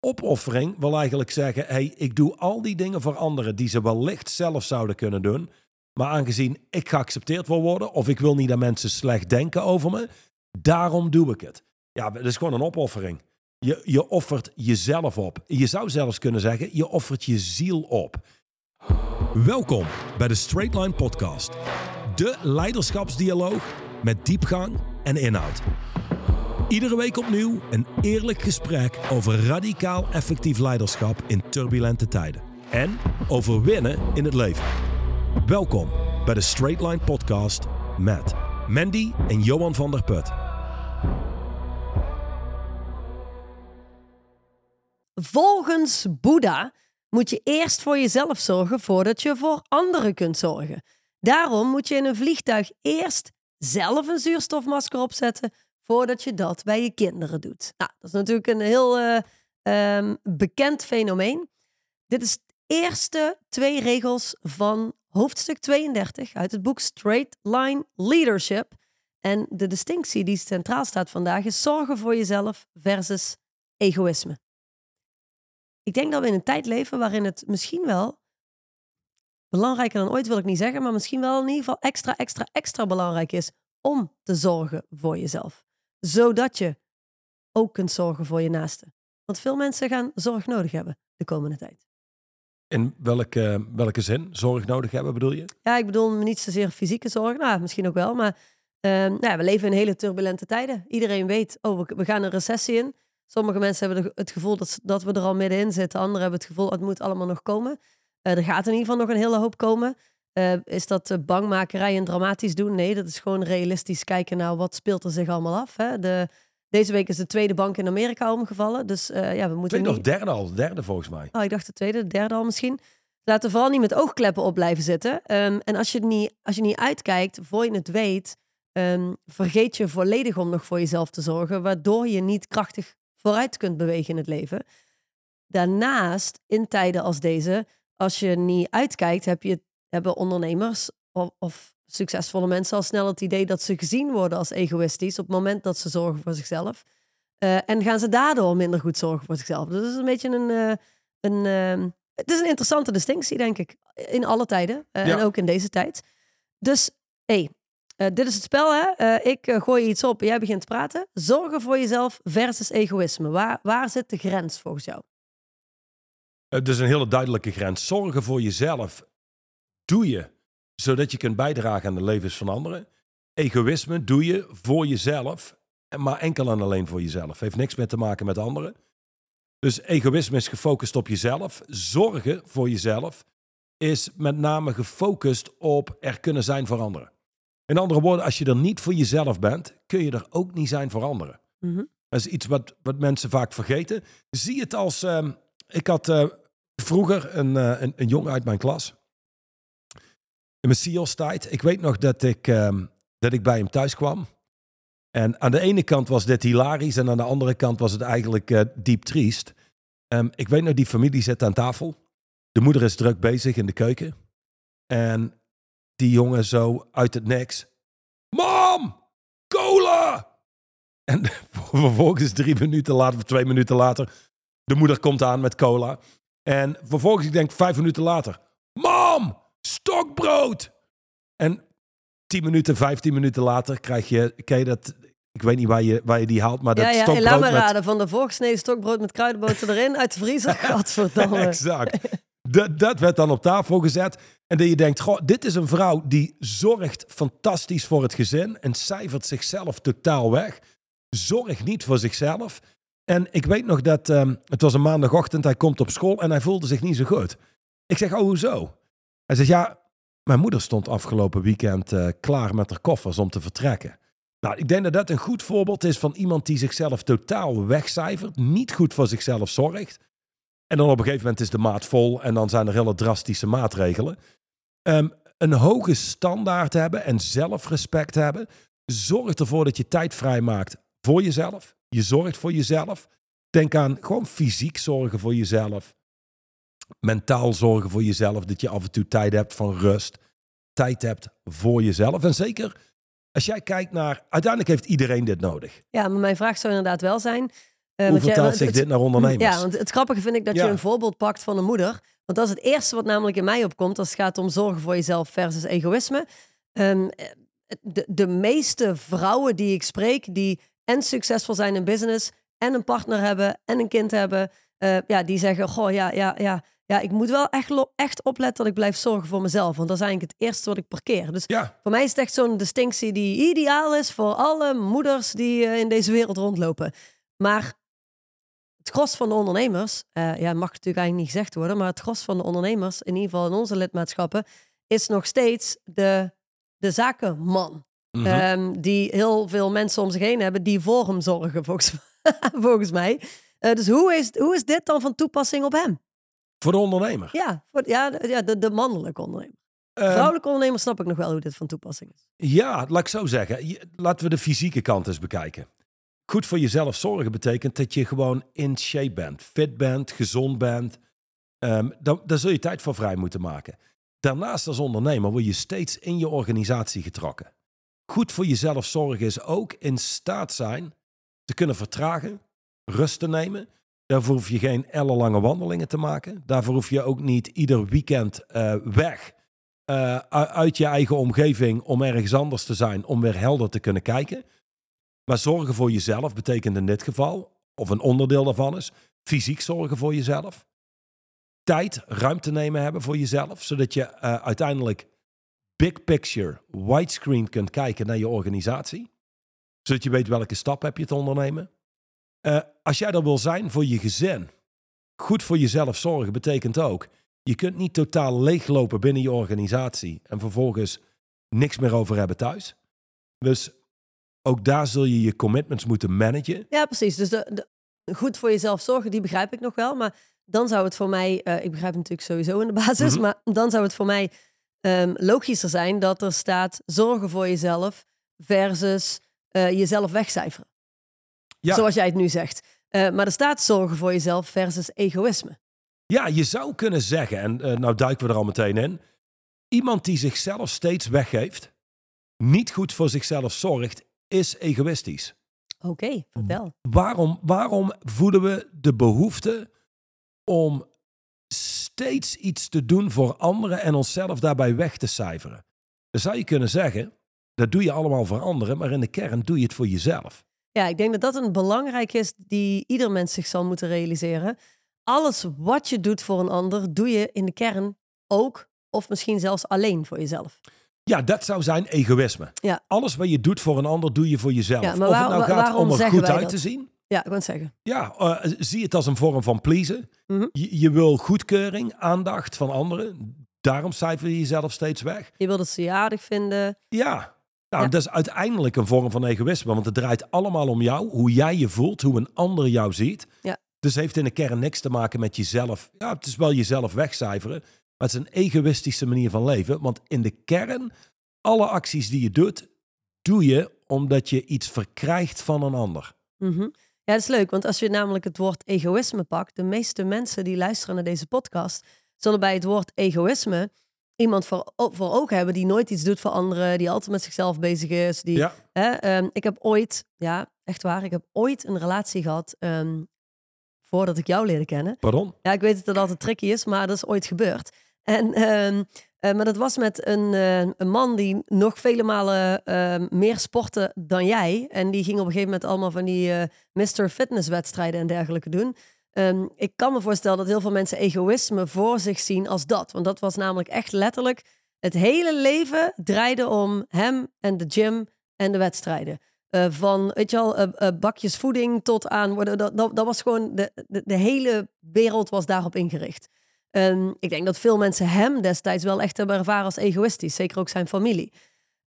opoffering wil eigenlijk zeggen: hey, ik doe al die dingen voor anderen die ze wellicht zelf zouden kunnen doen. Maar aangezien ik geaccepteerd wil worden, of ik wil niet dat mensen slecht denken over me, daarom doe ik het. Ja, dat is gewoon een opoffering. Je, je offert jezelf op. Je zou zelfs kunnen zeggen: je offert je ziel op. Welkom bij de Straight Line Podcast, de leiderschapsdialoog met diepgang en inhoud. Iedere week opnieuw een eerlijk gesprek over radicaal effectief leiderschap in turbulente tijden. En over winnen in het leven. Welkom bij de Straight Line Podcast met Mandy en Johan van der Put. Volgens Boeddha moet je eerst voor jezelf zorgen voordat je voor anderen kunt zorgen. Daarom moet je in een vliegtuig eerst zelf een zuurstofmasker opzetten voordat je dat bij je kinderen doet. Nou, dat is natuurlijk een heel uh, um, bekend fenomeen. Dit is de eerste twee regels van hoofdstuk 32 uit het boek Straight Line Leadership. En de distinctie die centraal staat vandaag is zorgen voor jezelf versus egoïsme. Ik denk dat we in een tijd leven waarin het misschien wel belangrijker dan ooit wil ik niet zeggen, maar misschien wel in ieder geval extra, extra, extra belangrijk is om te zorgen voor jezelf zodat je ook kunt zorgen voor je naasten. Want veel mensen gaan zorg nodig hebben de komende tijd. In welke, welke zin zorg nodig hebben, bedoel je? Ja, ik bedoel niet zozeer fysieke zorg, nou, misschien ook wel, maar uh, nou, we leven in hele turbulente tijden. Iedereen weet, oh, we, we gaan een recessie in. Sommige mensen hebben het gevoel dat, dat we er al middenin zitten. Anderen hebben het gevoel, het moet allemaal nog komen. Uh, er gaat in ieder geval nog een hele hoop komen. Uh, is dat bangmakerij en dramatisch doen? Nee, dat is gewoon realistisch kijken naar wat speelt er zich allemaal af. Hè? De, deze week is de tweede bank in Amerika omgevallen. Dus uh, ja, we moeten. Tweede niet... of derde al? Derde volgens mij. Oh, ik dacht de tweede, de derde al misschien. Laten we vooral niet met oogkleppen op blijven zitten. Um, en als je, niet, als je niet uitkijkt, voor je het weet, um, vergeet je volledig om nog voor jezelf te zorgen, waardoor je niet krachtig vooruit kunt bewegen in het leven. Daarnaast, in tijden als deze, als je niet uitkijkt, heb je hebben ondernemers of, of, succesvolle mensen al snel het idee dat ze gezien worden als egoïstisch op het moment dat ze zorgen voor zichzelf. Uh, en gaan ze daardoor minder goed zorgen voor zichzelf. Dus dat is een beetje een. Uh, een uh, het is een interessante distinctie, denk ik. In alle tijden. Ja. En ook in deze tijd. Dus, hé, hey, dit is het spel, hè? ik gooi je iets op jij begint te praten. Zorgen voor jezelf versus egoïsme. Waar, waar zit de grens volgens jou? Het is een hele duidelijke grens. Zorgen voor jezelf doe je zodat je kunt bijdragen aan de levens van anderen. Egoïsme doe je voor jezelf, maar enkel en alleen voor jezelf. Heeft niks meer te maken met anderen. Dus egoïsme is gefocust op jezelf. Zorgen voor jezelf is met name gefocust op er kunnen zijn voor anderen. In andere woorden, als je er niet voor jezelf bent, kun je er ook niet zijn voor anderen. Mm -hmm. Dat is iets wat, wat mensen vaak vergeten. Zie het als. Uh, ik had uh, vroeger een, uh, een, een jongen uit mijn klas in mijn SEALS-tijd. Ik weet nog dat ik, um, dat ik bij hem thuis kwam. En aan de ene kant was dit hilarisch en aan de andere kant was het eigenlijk uh, diep triest. Um, ik weet nog, die familie zit aan tafel. De moeder is druk bezig in de keuken. En die jongen zo uit het niks. Mam, cola! En vervolgens drie minuten later, of twee minuten later, de moeder komt aan met cola. En vervolgens, ik denk vijf minuten later, mam, stokbrood. En 10 minuten, 15 minuten later krijg je, ken je dat, ik weet niet waar je, waar je die haalt, maar dat ja, ja, stokbrood laat me raden, van de voorgesneden stokbrood met kruidenboter erin uit de vriezer. Godverdamme. exact. Dat, dat werd dan op tafel gezet. En dat je denkt, goh, dit is een vrouw die zorgt fantastisch voor het gezin en cijfert zichzelf totaal weg. Zorgt niet voor zichzelf. En ik weet nog dat, um, het was een maandagochtend, hij komt op school en hij voelde zich niet zo goed. Ik zeg, oh, hoezo? Hij zegt, ja, mijn moeder stond afgelopen weekend uh, klaar met haar koffers om te vertrekken. Nou, ik denk dat dat een goed voorbeeld is van iemand die zichzelf totaal wegcijfert, niet goed voor zichzelf zorgt. En dan op een gegeven moment is de maat vol en dan zijn er hele drastische maatregelen. Um, een hoge standaard hebben en zelfrespect hebben, zorgt ervoor dat je tijd vrijmaakt voor jezelf. Je zorgt voor jezelf. Denk aan gewoon fysiek zorgen voor jezelf mentaal zorgen voor jezelf. Dat je af en toe tijd hebt van rust. Tijd hebt voor jezelf. En zeker als jij kijkt naar. Uiteindelijk heeft iedereen dit nodig. Ja, maar mijn vraag zou inderdaad wel zijn. Eh, Hoe vertaalt zich het- dit naar ondernemers? Ja, want het grappige vind ik dat Ja. je een voorbeeld pakt van een moeder. Want dat is het eerste wat namelijk in mij opkomt als het gaat om zorgen voor jezelf versus egoïsme. Ehm, eh, de, de meeste vrouwen die ik spreek, die en succesvol zijn in business, en een partner hebben, en een kind hebben, eh, ja, die zeggen, goh, ja, ja, ja, ja, ik moet wel echt, echt opletten dat ik blijf zorgen voor mezelf. Want dat is eigenlijk het eerste wat ik parkeer. Dus Ja, voor mij is het echt zo'n distinctie die ideaal is voor alle moeders die eh, in deze wereld rondlopen. Maar het gros van de ondernemers, eh, ja, mag natuurlijk eigenlijk niet gezegd worden, maar het gros van de ondernemers, in ieder geval in onze lidmaatschappen, is nog steeds de, de zakenman. mhm. Ehm, die heel veel mensen om zich heen hebben die voor hem zorgen, volgens, volgens mij. Eh, dus hoe is, hoe is dit dan van toepassing op hem? Voor de ondernemer. Ja, voor, ja, de- ja de, de mannelijke ondernemer. Ehm, Vrouwelijke ondernemer snap ik nog wel hoe dit van toepassing is. Ja, laat ik zo zeggen. Laten we de fysieke kant eens bekijken. Goed voor jezelf zorgen betekent dat je gewoon in shape bent, fit bent, gezond bent. Ehm daar, daar zul je tijd voor vrij moeten maken. Daarnaast als ondernemer word je steeds in je organisatie getrokken. Goed voor jezelf zorgen is ook in staat zijn te kunnen vertragen, rust te nemen. Daarvoor hoef je geen ellenlange wandelingen te maken. Daarvoor hoef je ook niet ieder weekend eh, weg eh, uit je eigen omgeving om ergens anders te zijn, om weer helder te kunnen kijken. Maar zorgen voor jezelf betekent in dit geval, of een onderdeel daarvan is, fysiek zorgen voor jezelf. Tijd, ruimte nemen hebben voor jezelf, zodat je eh, uiteindelijk big picture, widescreen kunt kijken naar je organisatie. Zodat je weet welke stap heb je te ondernemen. Eh, als jij er wil zijn voor je gezin, goed voor jezelf zorgen betekent ook, je kunt niet totaal leeglopen binnen je organisatie en vervolgens niks meer over hebben thuis. Dus ook daar zul je je commitments moeten managen. Ja, precies. Dus de, de- goed voor jezelf zorgen, die begrijp ik nog wel. Maar dan zou het voor mij, eh, ik begrijp het natuurlijk sowieso in de basis, Mhm. maar dan zou het voor mij ehm, logischer zijn dat er staat zorgen voor jezelf versus eh, jezelf wegcijferen. Ja. Zoals jij het nu zegt. Eh, maar er staat zorgen voor jezelf versus egoïsme. Ja, je zou kunnen zeggen, en eh, nou duiken we er al meteen in. Iemand die zichzelf steeds weggeeft, niet goed voor zichzelf zorgt, is egoïstisch. Oké, vertel. Waarom, waarom voelen we de behoefte om steeds iets te doen voor anderen en onszelf daarbij weg te cijferen? Dan zou je kunnen zeggen, dat doe je allemaal voor anderen, maar in de kern doe je het voor jezelf. Ja, ik denk dat dat een belangrijk is die ieder mens zich zal moeten realiseren. Alles wat je doet voor een ander, doe je in de kern ook of misschien zelfs alleen voor jezelf. Ja, dat zou zijn egoïsme. Ja. Alles wat je doet voor een ander, doe je voor jezelf. Ja, maar of het nou gaat om er goed uit dat? te zien. Ja, ik wil het zeggen. Ja, eh, zie het als een vorm van pleasen. Mhm. je, je wil goedkeuring, aandacht van anderen. Daarom cijfer je jezelf steeds weg. Je wil dat ze je aardig vinden. Ja, nou, Ja. dat is uiteindelijk een vorm van egoïsme. Want het draait allemaal om jou, hoe jij je voelt, hoe een ander jou ziet. Ja. Dus heeft in de kern niks te maken met jezelf. Ja, het is wel jezelf wegcijferen. Maar het is een egoïstische manier van leven. Want in de kern, alle acties die je doet, doe je omdat je iets verkrijgt van een ander. Mhm. Ja, dat is leuk, want als je namelijk het woord egoïsme pakt, de meeste mensen die luisteren naar deze podcast, zullen bij het woord egoïsme iemand voor, voor ogen hebben die nooit iets doet voor anderen, die altijd met zichzelf bezig is. Die, Ja. hè, ehm, ik heb ooit, ja, echt waar, ik heb ooit een relatie gehad ehm, voordat ik jou leerde kennen. Pardon? Ja, ik weet dat het altijd tricky is, maar dat is ooit gebeurd. En, ehm, eh, maar dat was met een, eh, een man die nog vele malen meer sportte dan jij. En die ging op een gegeven moment allemaal van die eh Mr. Fitness wedstrijden en dergelijke doen. Ehm, ik kan me voorstellen dat heel veel mensen egoïsme voor zich zien als dat. Want dat was namelijk echt letterlijk... Het hele leven draaide om hem en de gym en de wedstrijden. Eh, van, weet je al, eh, eh, bakjes voeding tot aan... Dat, dat, dat was gewoon... De, de, de hele wereld was daarop ingericht. Ehm, ik denk dat veel mensen hem destijds wel echt hebben ervaren als egoïstisch. Zeker ook zijn familie.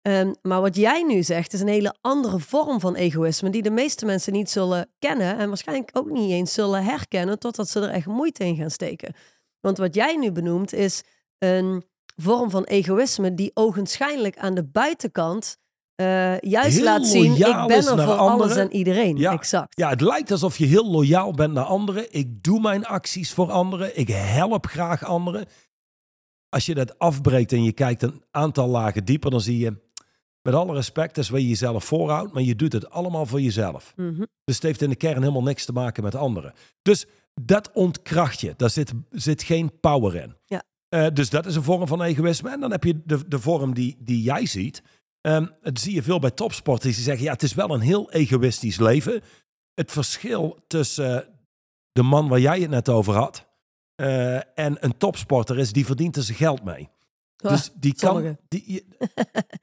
Ehm, maar wat jij nu zegt is een hele andere vorm van egoïsme... die de meeste mensen niet zullen kennen... en waarschijnlijk ook niet eens zullen herkennen... totdat ze er echt moeite in gaan steken. Want wat jij nu benoemt is een vorm van egoïsme... die ogenschijnlijk aan de buitenkant... eh, juist Heel laat zien, ik ben er voor alles anderen. en iedereen. Ja. Exact. Ja, het lijkt alsof je heel loyaal bent naar anderen. Ik doe mijn acties voor anderen. Ik help graag anderen. Als je dat afbreekt en je kijkt een aantal lagen dieper, dan zie je... met alle respect, dat is waar je jezelf voorhoudt, maar je doet het allemaal voor jezelf. Mhm. Dus het heeft in de kern helemaal niks te maken met anderen. Dus dat ontkracht je. Daar zit, zit geen power in. Ja. Eh, dus dat is een vorm van egoïsme. En dan heb je de, de vorm die, die jij ziet. Ehm, dat zie je veel bij topsporters die zeggen: ja, het is wel een heel egoïstisch leven. Het verschil tussen eh, de man waar jij het net over had eh, en een topsporter is, die verdient er zijn geld mee. Dus die kan. Die,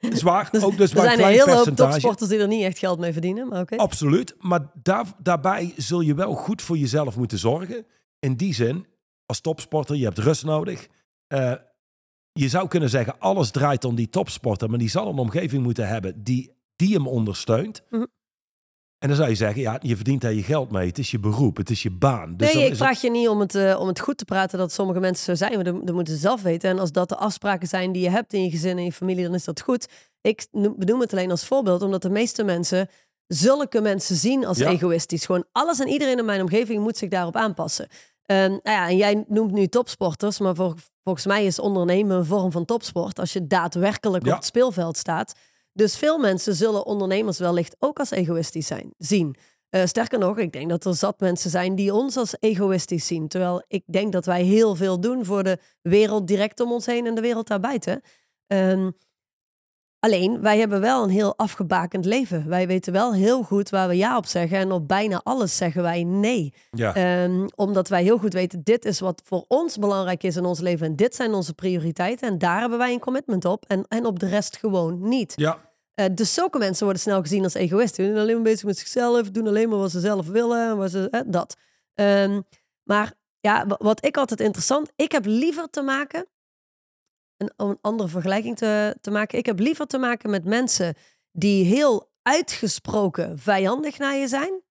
zwaar, ook dus er zijn een klein hele hoop percentage. topsporters die er niet echt geld mee verdienen, maar oké. Absoluut. Maar daar, daarbij zul je wel goed voor jezelf moeten zorgen. In die zin, als topsporter, je hebt rust nodig. Eh, je zou kunnen zeggen, alles draait om die topsporter. Maar die zal een omgeving moeten hebben die, die hem ondersteunt. Mhm. En dan zou je zeggen, ja, je verdient daar je geld mee. Het is je beroep, het is je baan. Dus nee, ik het- vraag je niet om het, eh, om het goed te praten dat sommige mensen zo zijn, maar dat, dat moeten ze zelf weten. En als dat de afspraken zijn die je hebt in je gezin en je familie, dan is dat goed. Ik noem- benoem het alleen als voorbeeld, omdat de meeste mensen zulke mensen zien als Ja. egoïstisch. Gewoon alles en iedereen in mijn omgeving moet zich daarop aanpassen. Ehm, nou ja, en jij noemt nu topsporters, maar vol- volgens mij is ondernemen een vorm van topsport als je daadwerkelijk Ja. op het speelveld staat. Dus veel mensen zullen ondernemers wellicht ook als egoïstisch zijn, zien. Eh, sterker nog, ik denk dat er zat mensen zijn die ons als egoïstisch zien. Terwijl ik denk dat wij heel veel doen voor de wereld direct om ons heen en de wereld daarbuiten. Ehm, alleen, wij hebben wel een heel afgebakend leven. Wij weten wel heel goed waar we ja op zeggen. En op bijna alles zeggen wij nee. ja. Ehm, omdat wij heel goed weten, dit is wat voor ons belangrijk is in ons leven. En dit zijn onze prioriteiten. En daar hebben wij een commitment op. En, en op de rest gewoon niet. ja, Eh, dus zulke mensen worden snel gezien als egoïsten. Die zijn alleen maar bezig met zichzelf, doen alleen maar wat ze zelf willen, wat ze, dat. Ehm, maar ja, wa- wat ik altijd interessant, ik heb liever te maken, en om een andere vergelijking te, te maken, ik heb liever te maken met mensen die heel uitgesproken vijandig naar je zijn,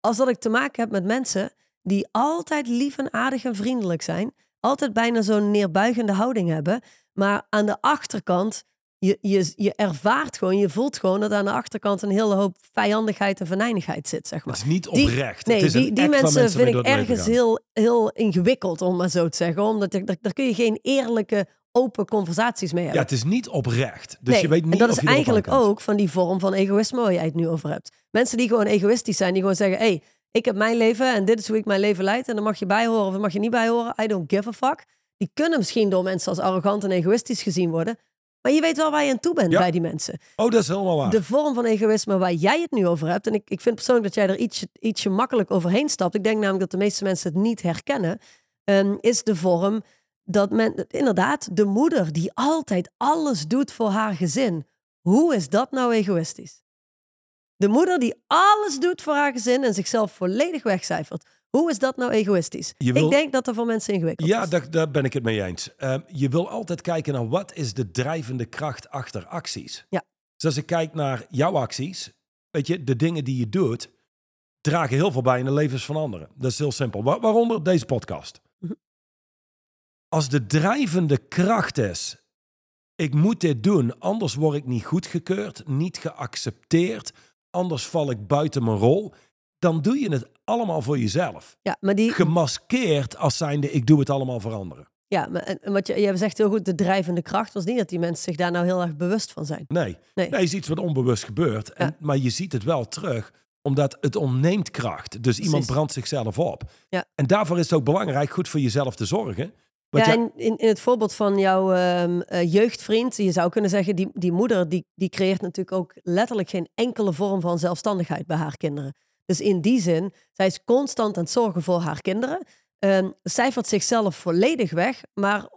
als dat ik te maken heb met mensen die altijd lief en aardig en vriendelijk zijn, altijd bijna zo'n neerbuigende houding hebben, maar aan de achterkant je, je, je ervaart gewoon, je voelt gewoon dat aan de achterkant een hele hoop vijandigheid en venijnigheid zit, zeg maar. het is niet Die- oprecht. Nee, het is die, een die mensen, mensen vind ik ergens heel, heel ingewikkeld, om maar zo te zeggen. Omdat je- daar, daar kun je geen eerlijke, open conversaties mee Ja, hebben. het is niet oprecht. Dus Nee, je weet niet en dat of is je eigenlijk ook van die vorm van egoïsme waar jij het nu over hebt. Mensen die gewoon egoïstisch zijn, die gewoon zeggen: hé, hey, ik heb mijn leven en dit is hoe ik mijn leven leid. En dan mag je bij horen of dan mag je niet bij horen. I don't give a fuck. Die kunnen misschien door mensen als arrogant en egoïstisch gezien worden. Maar je weet wel waar je aan toe bent Ja. bij die mensen. Oh, dat is helemaal waar. De vorm van egoïsme waar jij het nu over hebt. En ik, ik vind persoonlijk dat jij er ietsje, ietsje makkelijk overheen stapt. Ik denk namelijk dat de meeste mensen het niet herkennen. ehm, is de vorm dat men, inderdaad, de moeder die altijd alles doet voor haar gezin. Hoe is dat nou egoïstisch? De moeder die alles doet voor haar gezin en zichzelf volledig wegcijfert. Hoe is dat nou egoïstisch? Wil- Ik denk dat dat voor mensen ingewikkeld Ja, is. daar, daar ben ik het mee eens. Ehm, je wil altijd kijken naar wat is de drijvende kracht achter acties. Ja. Dus als ik kijk naar jouw acties, weet je, de dingen die je doet, dragen heel veel bij in de levens van anderen. Dat is heel simpel. Wa- waaronder deze podcast. Mhm. Als de drijvende kracht is, ik moet dit doen, anders word ik niet goedgekeurd, niet geaccepteerd, anders val ik buiten mijn rol, dan doe je het allemaal voor jezelf Ja, maar die, gemaskeerd als zijnde ik doe het allemaal voor anderen. ja, maar, en, en wat je, je zegt heel goed, de drijvende kracht was niet dat die mensen zich daar nou heel erg bewust van zijn. Nee, Nee. nee. is iets wat onbewust gebeurt. En, Ja. Maar je ziet het wel terug, omdat het ontneemt kracht. Dus iemand brandt zichzelf op. Ja. En daarvoor is het ook belangrijk goed voor jezelf te zorgen. Ja, en in, in het voorbeeld van jouw eh, jeugdvriend, je zou kunnen zeggen, die, die moeder die, die creëert natuurlijk ook letterlijk geen enkele vorm van zelfstandigheid bij haar kinderen. Dus in die zin, zij is constant aan het zorgen voor haar kinderen, ehm, cijfert zichzelf volledig weg, maar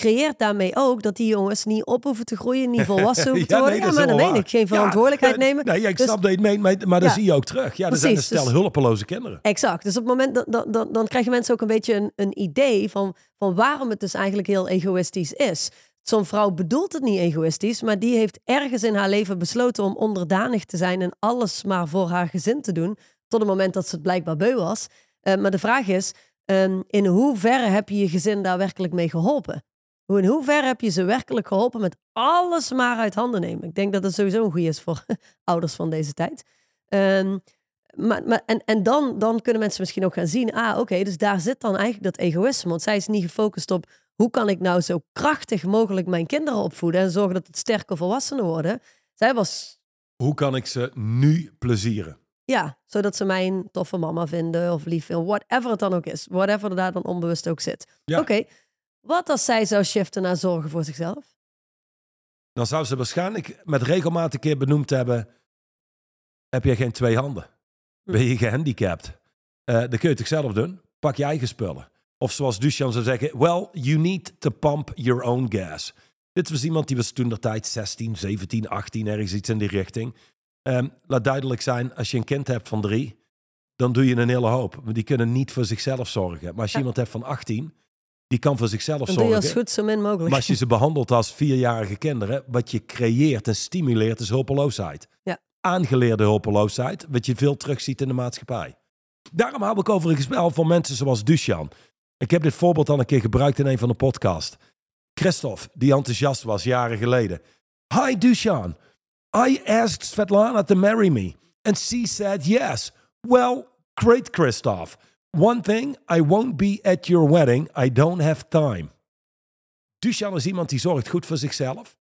creëert daarmee ook dat die jongens niet op hoeven te groeien, niet volwassen hoeven te Ja, worden. nee, ja, maar dat helemaal meen ik. Geen verantwoordelijkheid nemen. Nee, ja, ik Dus- snap dat je het meent, maar, maar dat zie je ook terug. Ja, er zijn een stel dus- hulpeloze kinderen. Exact. Dus op het moment dat, dan, dan, dan krijgen mensen ook een beetje een, een idee van, van waarom het dus eigenlijk heel egoïstisch is. Zo'n vrouw bedoelt het niet egoïstisch, maar die heeft ergens in haar leven besloten om onderdanig te zijn en alles maar voor haar gezin te doen, tot het moment dat ze het blijkbaar beu was. Eh, maar de vraag is, ehm, in hoeverre heb je je gezin daar werkelijk mee geholpen? In hoeverre heb je ze werkelijk geholpen met alles maar uit handen nemen? Ik denk dat het sowieso een goede is voor ouders van deze tijd. Ehm, maar, maar, en en dan, dan kunnen mensen misschien ook gaan zien, ah oké, dus daar zit dan eigenlijk dat egoïsme. Want zij is niet gefocust op hoe kan ik nou zo krachtig mogelijk mijn kinderen opvoeden en zorgen dat het sterke volwassenen worden. Zij was, Hoe kan ik ze nu plezieren? ja, zodat ze mij een toffe mama vinden of lief vinden, whatever het dan ook is. Whatever er daar dan onbewust ook zit. Ja. Oké, wat als zij zou shiften naar zorgen voor zichzelf? Dan zou ze waarschijnlijk met regelmaat een keer benoemd hebben: heb je geen twee handen? Hm. Ben je gehandicapt? Eh dan kun je het toch zelf doen? Pak je eigen spullen. Of zoals Duchan zou zeggen: Well, you need to pump your own gas. Dit was iemand die was toen de tijd 16, 17, 18, ergens iets in die richting. Ehm, laat duidelijk zijn, als je een kind hebt van drie, dan doe je een hele hoop. Die kunnen niet voor zichzelf zorgen. Maar als je Ja. iemand hebt van 18, die kan voor zichzelf Dan doe zorgen. je als goed zo min mogelijk. Maar als je ze behandelt als vierjarige kinderen, wat je creëert en stimuleert is hulpeloosheid. Ja. Aangeleerde hulpeloosheid, wat je veel terugziet in de maatschappij. Daarom hou ik over een spel van mensen zoals Duchan. Ik heb dit voorbeeld al een keer gebruikt in een van de podcasts. Christophe, die enthousiast was jaren geleden. Hi Duchan, I asked Svetlana to marry me. And she said yes. Well, great Christophe. One thing, I won't be at your wedding. I don't have time. Duchan is iemand die zorgt goed voor zichzelf.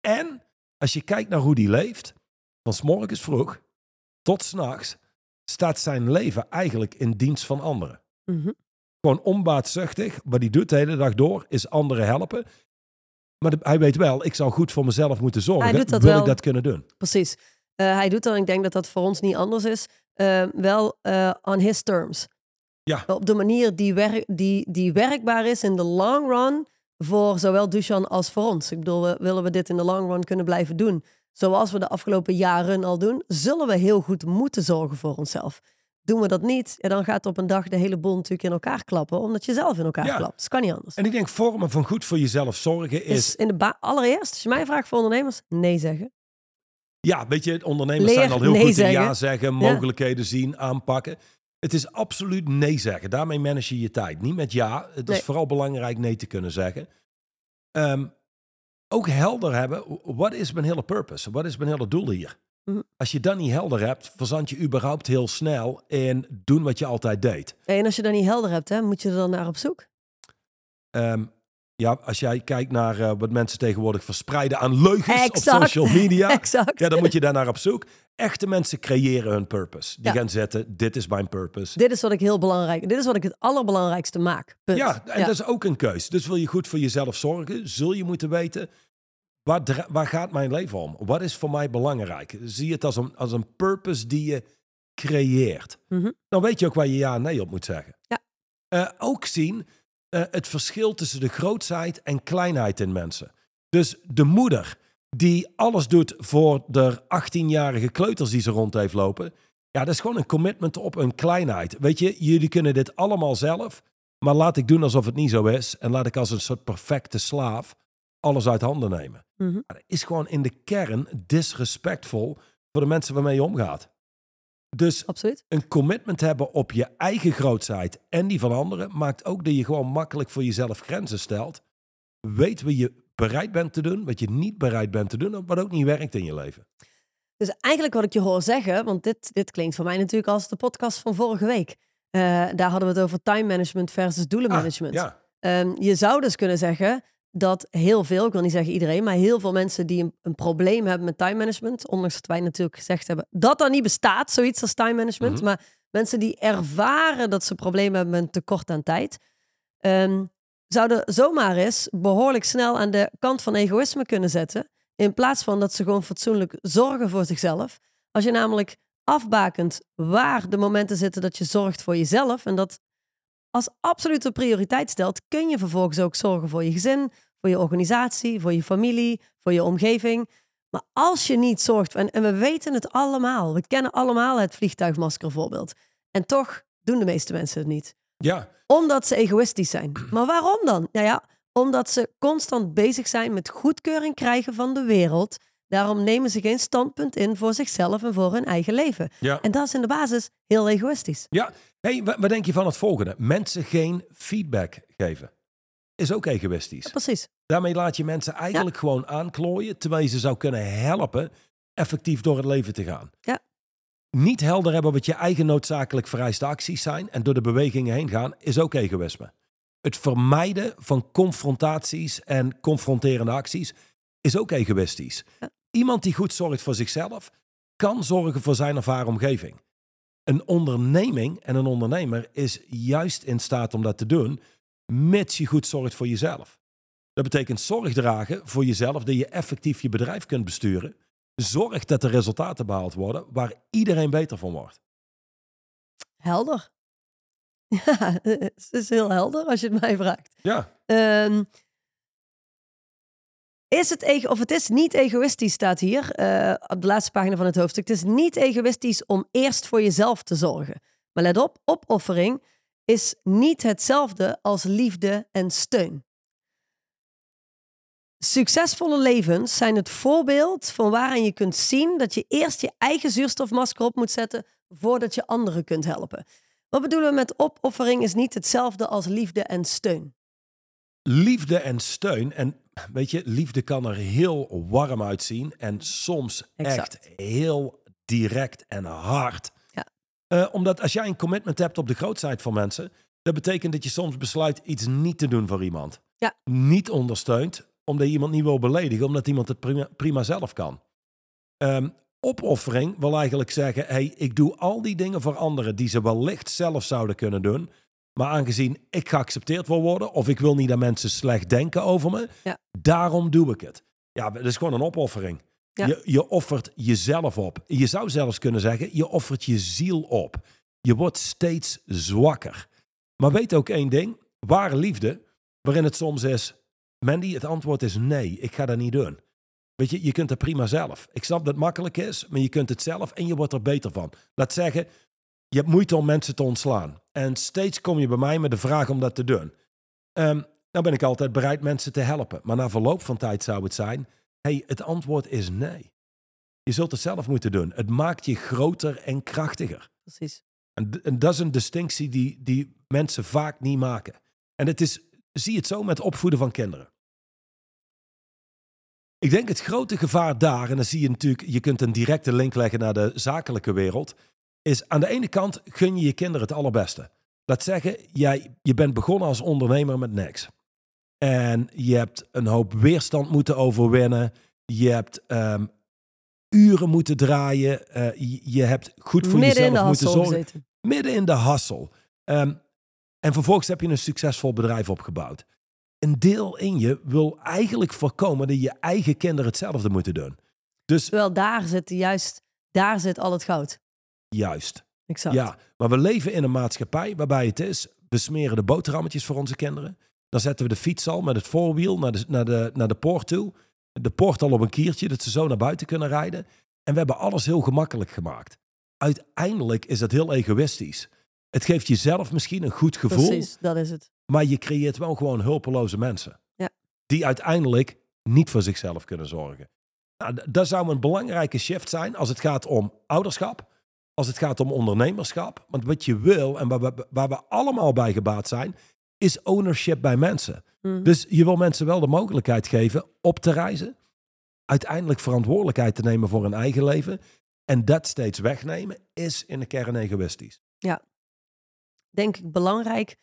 En als je kijkt naar hoe die leeft, van 's morgens vroeg tot 's nachts, staat zijn leven eigenlijk in dienst van anderen. Mhm. Gewoon onbaatzuchtig. Wat hij doet de hele dag door, is anderen helpen. Maar de- hij weet wel, ik zou goed voor mezelf moeten zorgen. Hij doet dat wil wel. ik dat kunnen doen? Precies. Eh, hij doet dat en ik denk dat dat voor ons niet anders is. Eh, wel eh, on his terms. Ja. Op de manier die, die, die werkbaar is in de long run voor zowel Duchan als voor ons. Ik bedoel, we- willen we dit in de long run kunnen blijven doen, zoals we de afgelopen jaren al doen, zullen we heel goed moeten zorgen voor onszelf. Doen we dat niet, ja, dan gaat op een dag de hele boel natuurlijk in elkaar klappen, omdat je zelf in elkaar Ja. klapt. Dat kan niet anders. En ik denk, vormen van goed voor jezelf zorgen is... Is in de allereerst, als je mij vraagt voor ondernemers, nee zeggen. Ja, weet je, ondernemers Leer zijn al heel nee goed in ja zeggen, mogelijkheden zien, aanpakken. Het is absoluut nee zeggen. Daarmee manage je je tijd. Niet met ja. Het is vooral belangrijk nee te kunnen zeggen. Ehm, ook helder hebben, wat is mijn hele purpose? Wat is mijn hele doel hier? Mhm. Als je dat niet helder hebt, verzand je überhaupt heel snel in doen wat je altijd deed. En als je dat niet helder hebt, hè, moet je er dan naar op zoek. Ehm, ja, als jij kijkt naar eh, wat mensen tegenwoordig verspreiden aan leugens op social media. exact. Ja, dan moet je daar naar op zoek. Echte mensen creëren hun purpose. Die Ja. gaan zetten, dit is mijn purpose. Dit is wat ik heel belangrijk. Dit is wat ik het allerbelangrijkste maak. Punt. Ja, en dat is ook een keus. Dus wil je goed voor jezelf zorgen, zul je moeten weten, waar, gaat mijn leven om? Wat is voor mij belangrijk? Zie het als een, als een purpose die je creëert. Mhm. Dan weet je ook waar je ja en nee op moet zeggen. Ja. Eh, ook zien eh, het verschil tussen de grootsheid en kleinheid in mensen. Dus de moeder die alles doet voor de 18-jarige kleuters die ze rond heeft lopen. Ja, dat is gewoon een commitment op een kleinheid. Weet je, jullie kunnen dit allemaal zelf. Maar laat ik doen alsof het niet zo is. En laat ik als een soort perfecte slaaf alles uit handen nemen. Ja, Dat is gewoon in de kern disrespectvol voor de mensen waarmee je omgaat. Dus Absoluut. een commitment hebben op je eigen grootsheid en die van anderen maakt ook dat je gewoon makkelijk voor jezelf grenzen stelt. Weet wat je bereid bent te doen, wat je niet bereid bent te doen, en wat ook niet werkt in je leven. Dus eigenlijk wat ik je hoor zeggen, want dit, dit klinkt voor mij natuurlijk als de podcast van vorige week. Eh, daar hadden we het over time management versus doelenmanagement. Ah, ja, Ehm, je zou dus kunnen zeggen dat heel veel, ik wil niet zeggen iedereen, maar heel veel mensen die een, een probleem hebben met time management, ondanks dat wij natuurlijk gezegd hebben dat dat niet bestaat, zoiets als time management, Mhm. maar mensen die ervaren dat ze problemen hebben met een tekort aan tijd, ehm, zouden zomaar eens behoorlijk snel aan de kant van egoïsme kunnen zetten, in plaats van dat ze gewoon fatsoenlijk zorgen voor zichzelf. Als je namelijk afbakent waar de momenten zitten dat je zorgt voor jezelf en dat als absolute prioriteit stelt, kun je vervolgens ook zorgen voor je gezin, voor je organisatie, voor je familie, voor je omgeving. Maar als je niet zorgt, en, en we weten het allemaal, we kennen allemaal het vliegtuigmasker voorbeeld. En toch doen de meeste mensen het niet. ja, Omdat ze egoïstisch zijn. Maar waarom dan? Nou ja, omdat ze constant bezig zijn met goedkeuring krijgen van de wereld. Daarom nemen ze geen standpunt in voor zichzelf en voor hun eigen leven. ja. En dat is in de basis heel egoïstisch. ja. Hey, wa- wat denk je van het volgende? Mensen geen feedback geven. Is ook egoïstisch. Precies. Daarmee laat je mensen eigenlijk gewoon aanklooien, terwijl je ze zou kunnen helpen effectief door het leven te gaan. Ja. Niet helder hebben wat je eigen noodzakelijk vereiste acties zijn en door de bewegingen heen gaan, is ook egoïsme. Het vermijden van confrontaties en confronterende acties is ook egoïstisch. Ja. Iemand die goed zorgt voor zichzelf, kan zorgen voor zijn of haar omgeving. Een onderneming en een ondernemer is juist in staat om dat te doen, mits je goed zorgt voor jezelf. Dat betekent zorg dragen voor jezelf, dat je effectief je bedrijf kunt besturen. Zorg dat er resultaten behaald worden waar iedereen beter van wordt. Helder. Ja, het is heel helder als je het mij vraagt. Ja, Ehm, is het ego of het is niet egoïstisch, staat hier eh, op de laatste pagina van het hoofdstuk. Het is niet egoïstisch om eerst voor jezelf te zorgen. Maar let op, opoffering is niet hetzelfde als liefde en steun. Succesvolle levens zijn het voorbeeld van waaraan je kunt zien dat je eerst je eigen zuurstofmasker op moet zetten voordat je anderen kunt helpen. Wat bedoelen we met opoffering is niet hetzelfde als liefde en steun. Liefde en steun. En weet je, liefde kan er heel warm uitzien en soms Exact. echt heel direct en hard. Ja. Eh, omdat als jij een commitment hebt op de grootheid van mensen, dat betekent dat je soms besluit iets niet te doen voor iemand. Ja. Niet ondersteunt, omdat je iemand niet wil beledigen, omdat iemand het prima, prima zelf kan. Ehm, opoffering wil eigenlijk zeggen, hey, ik doe al die dingen voor anderen die ze wellicht zelf zouden kunnen doen. Maar aangezien ik geaccepteerd wil worden, of ik wil niet dat mensen slecht denken over me, Ja. daarom doe ik het. Ja, dat is gewoon een opoffering. Ja. Je, je offert jezelf op. Je zou zelfs kunnen zeggen, je offert je ziel op. Je wordt steeds zwakker. Maar weet ook één ding, ware liefde, waarin het soms is, Mandy, het antwoord is nee, ik ga dat niet doen. Weet je, je kunt het prima zelf. Ik snap dat het makkelijk is, maar je kunt het zelf en je wordt er beter van. Laat zeggen, je hebt moeite om mensen te ontslaan. En steeds kom je bij mij met de vraag om dat te doen. Ehm nou ben ik altijd bereid mensen te helpen. Maar na verloop van tijd zou het zijn, hey, het antwoord is nee. Je zult het zelf moeten doen. Het maakt je groter en krachtiger. Precies. En, en dat is een distinctie die, die mensen vaak niet maken. En het is, zie het zo met opvoeden van kinderen. Ik denk het grote gevaar daar, en dan zie je natuurlijk, je kunt een directe link leggen naar de zakelijke wereld, is aan de ene kant gun je je kinderen het allerbeste. Laat zeggen, jij, je bent begonnen als ondernemer met niks. En je hebt een hoop weerstand moeten overwinnen. Je hebt ehm, uren moeten draaien. eh, je, je hebt goed voor Midden jezelf moeten zorgen gezeten. midden in de hassel. Ehm, en vervolgens heb je een succesvol bedrijf opgebouwd. Een deel in je wil eigenlijk voorkomen dat je eigen kinderen hetzelfde moeten doen. Dus Terwijl daar zit juist, daar zit al het goud. Juist. Exact. Ja, maar we leven in een maatschappij waarbij het is, we smeren de boterhammetjes voor onze kinderen. Dan zetten we de fiets al met het voorwiel naar de, naar de, naar de poort toe. De poort al op een kiertje, dat ze zo naar buiten kunnen rijden. En we hebben alles heel gemakkelijk gemaakt. Uiteindelijk is dat heel egoïstisch. Het geeft jezelf misschien een goed gevoel. Precies, dat is het. Maar je creëert wel gewoon hulpeloze mensen. Ja. Die uiteindelijk niet voor zichzelf kunnen zorgen. Nou, dat zou een belangrijke shift zijn als het gaat om ouderschap. Als het gaat om ondernemerschap. Want wat je wil en waar we, waar we allemaal bij gebaat zijn, is ownership bij mensen. Mhm. Dus je wil mensen wel de mogelijkheid geven op te reizen. Uiteindelijk verantwoordelijkheid te nemen voor hun eigen leven. En dat steeds wegnemen is in de kern egoïstisch. denk ik belangrijk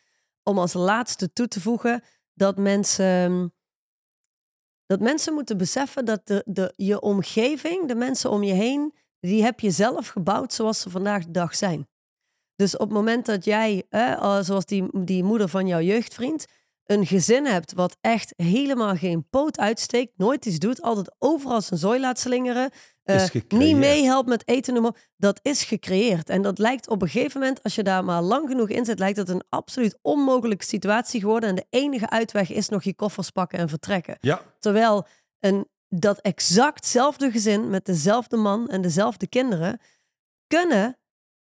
om als laatste toe te voegen dat mensen, dat mensen moeten beseffen dat de, de, je omgeving, de mensen om je heen, die heb je zelf gebouwd zoals ze vandaag de dag zijn. Dus op het moment dat jij, eh, al zoals die, die moeder van jouw jeugdvriend, een gezin hebt wat echt helemaal geen poot uitsteekt, nooit iets doet, altijd overal zijn zooi laat slingeren, eh, niet meehelpt met eten, dat is gecreëerd. En dat lijkt op een gegeven moment, als je daar maar lang genoeg in zit, lijkt dat een absoluut onmogelijke situatie geworden. En de enige uitweg is nog je koffers pakken en vertrekken. Ja, Terwijl een, dat exactzelfde gezin met dezelfde man en dezelfde kinderen kunnen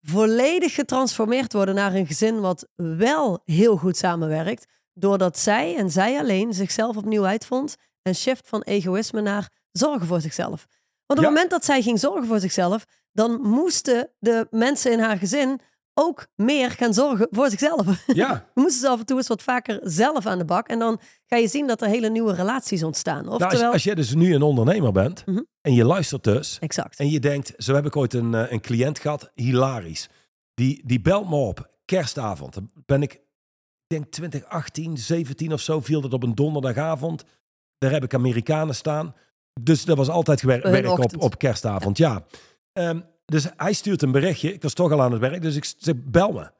volledig getransformeerd worden naar een gezin wat wel heel goed samenwerkt. Doordat zij en zij alleen zichzelf opnieuw uitvond en shift van egoïsme naar zorgen voor zichzelf. Want op Ja. het moment dat zij ging zorgen voor zichzelf, dan moesten de mensen in haar gezin ook meer gaan zorgen voor zichzelf. ja. Dan moesten ze af en toe eens wat vaker zelf aan de bak. En dan ga je zien dat er hele nieuwe relaties ontstaan. Nou, als, Oftewel, als jij dus nu een ondernemer bent Mhm. en je luistert dus exact. en je denkt, zo heb ik ooit een, eh, een cliënt gehad, hilarisch. Die, die belt me op, kerstavond. Dan ben ik, ik denk 2018, 17 of zo, viel dat op een donderdagavond. Daar heb ik Amerikanen staan. Dus dat was altijd werk op, op kerstavond, ja. Ehm, dus hij stuurt een berichtje. Ik was toch al aan het werk, dus ik zeg, bel me.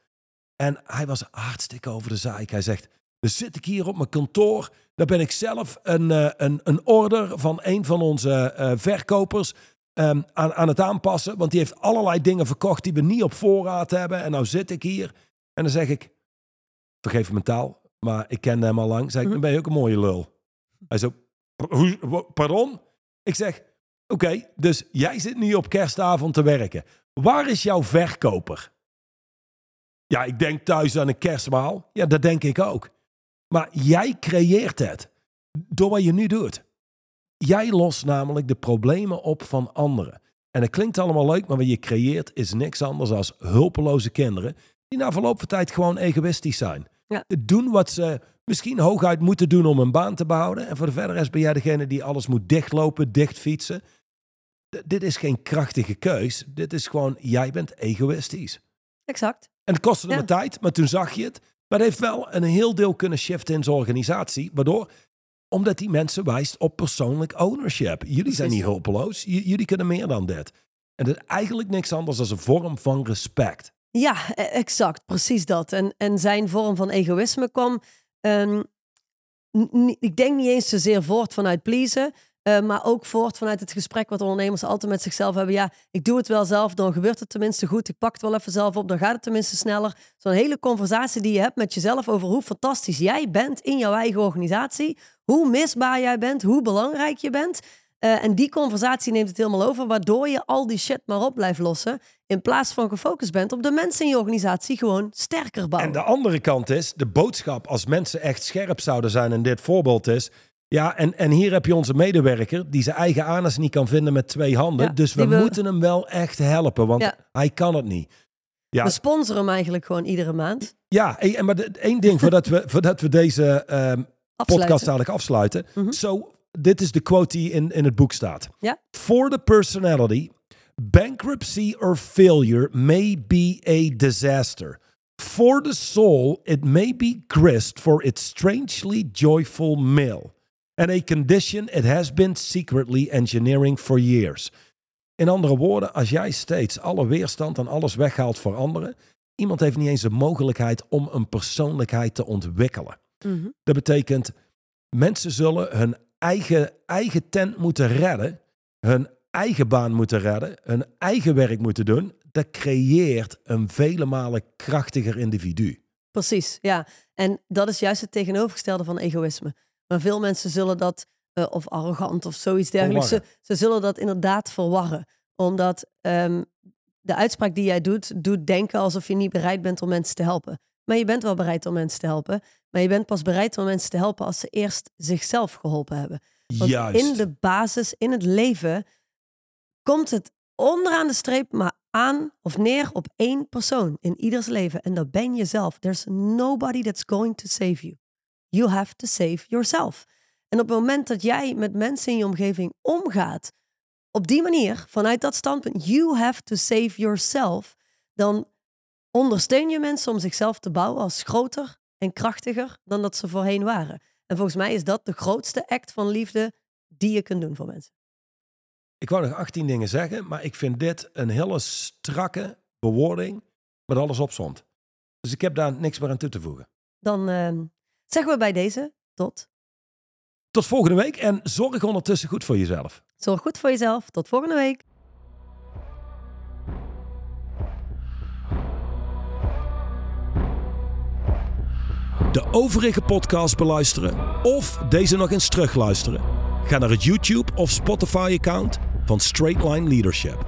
En hij was hartstikke over de zaak. Hij zegt, dan zit ik hier op mijn kantoor. Daar ben ik zelf een, eh, een, een order van een van onze eh, verkopers ehm, aan, aan het aanpassen. Want die heeft allerlei dingen verkocht die we niet op voorraad hebben. En nou zit ik hier. En dan zeg ik, vergeef mijn taal, maar ik ken hem al lang. Zeg ik, Mhm. dan ben je ook een mooie lul. Hij zo, "Pa- hoe- wa- pardon? Ik zeg, oké, dus jij zit nu op kerstavond te werken. Waar is jouw verkoper? Ja, ik denk thuis aan een kerstmaal. Ja, dat denk ik ook. Maar jij creëert het door wat je nu doet. Jij lost namelijk de problemen op van anderen. En het klinkt allemaal leuk, maar wat je creëert is niks anders dan hulpeloze kinderen die na verloop van tijd gewoon egoïstisch zijn. Ja. Doen wat ze misschien hooguit moeten doen om een baan te behouden. En voor de verder rest ben jij degene die alles moet dichtlopen, dichtfietsen. Dit is geen krachtige keus. Dit is gewoon, jij bent egoïstisch. Exact. En het kostte Ja. wat tijd, maar toen zag je het. Maar het heeft wel een heel deel kunnen shiften in zijn organisatie. Waardoor, omdat die mensen wijst op persoonlijk ownership. Jullie zijn niet hulpeloos. J- jullie kunnen meer dan dit. En dat is eigenlijk niks anders dan een vorm van respect. Ja, e- exact. Precies dat. En, en zijn vorm van egoïsme kwam, n- ik denk niet eens zozeer voort vanuit pleasen, eh, maar ook voort vanuit het gesprek wat ondernemers altijd met zichzelf hebben. Ja, ik doe het wel zelf, dan gebeurt het tenminste goed. Ik pak het wel even zelf op, dan gaat het tenminste sneller. Zo'n hele conversatie die je hebt met jezelf over hoe fantastisch jij bent in jouw eigen organisatie, hoe misbaar jij bent, hoe belangrijk je bent. Eh, en die conversatie neemt het helemaal over, waardoor je al die shit maar op blijft lossen. In plaats van gefocust bent op de mensen in je organisatie gewoon sterker bouwen. En de andere kant is, de boodschap als mensen echt scherp zouden zijn en dit voorbeeld is. Ja, en, en hier heb je onze medewerker die zijn eigen anus niet kan vinden met twee handen. Ja, dus we, moeten hem wel echt helpen, want Ja. hij kan het niet. Ja, We sponsoren hem eigenlijk gewoon iedere maand. ja en, en maar de- één ding voordat we, voordat we deze ehm, podcast dadelijk afsluiten. Mhm. Zo, dit is de quote die in, in het boek staat. Ja. For the personality, bankruptcy or failure may be a disaster. For the soul, it may be grist for its strangely joyful meal. And a condition it has been secretly engineering for years. In andere woorden, als jij steeds alle weerstand en alles weghaalt voor anderen, iemand heeft niet eens de mogelijkheid om een persoonlijkheid te ontwikkelen. Mhm. Dat betekent, mensen zullen hun eigen, eigen tent moeten redden, hun eigen baan moeten redden, hun eigen werk moeten doen. Dat creëert een vele malen krachtiger individu. Precies, ja. En dat is juist het tegenovergestelde van egoïsme. Maar veel mensen zullen dat, eh, of arrogant of zoiets dergelijks, ze, zullen dat inderdaad verwarren. Omdat ehm, de uitspraak die jij doet, doet denken alsof je niet bereid bent om mensen te helpen. Maar je bent wel bereid om mensen te helpen. Maar je bent pas bereid om mensen te helpen als ze eerst zichzelf geholpen hebben. Want Juist. in de basis, in het leven, komt het onderaan de streep maar aan of neer op één persoon in ieders leven. En dat ben je zelf. There's nobody that's going to save you. You have to save yourself. En op het moment dat jij met mensen in je omgeving omgaat, op die manier, vanuit dat standpunt, you have to save yourself, dan ondersteun je mensen om zichzelf te bouwen als groter en krachtiger dan dat ze voorheen waren. En volgens mij is dat de grootste act van liefde die je kunt doen voor mensen. Ik wou nog 18 dingen zeggen, maar ik vind dit een hele strakke bewoording met alles op stond. Dus ik heb daar niks meer aan toe te voegen. Dan ehm, zeggen we bij deze tot. Tot volgende week en zorg ondertussen goed voor jezelf. Zorg goed voor jezelf. Tot volgende week. De overige podcast beluisteren of deze nog eens terugluisteren? Ga naar het YouTube of Spotify account van Straightline Leadership.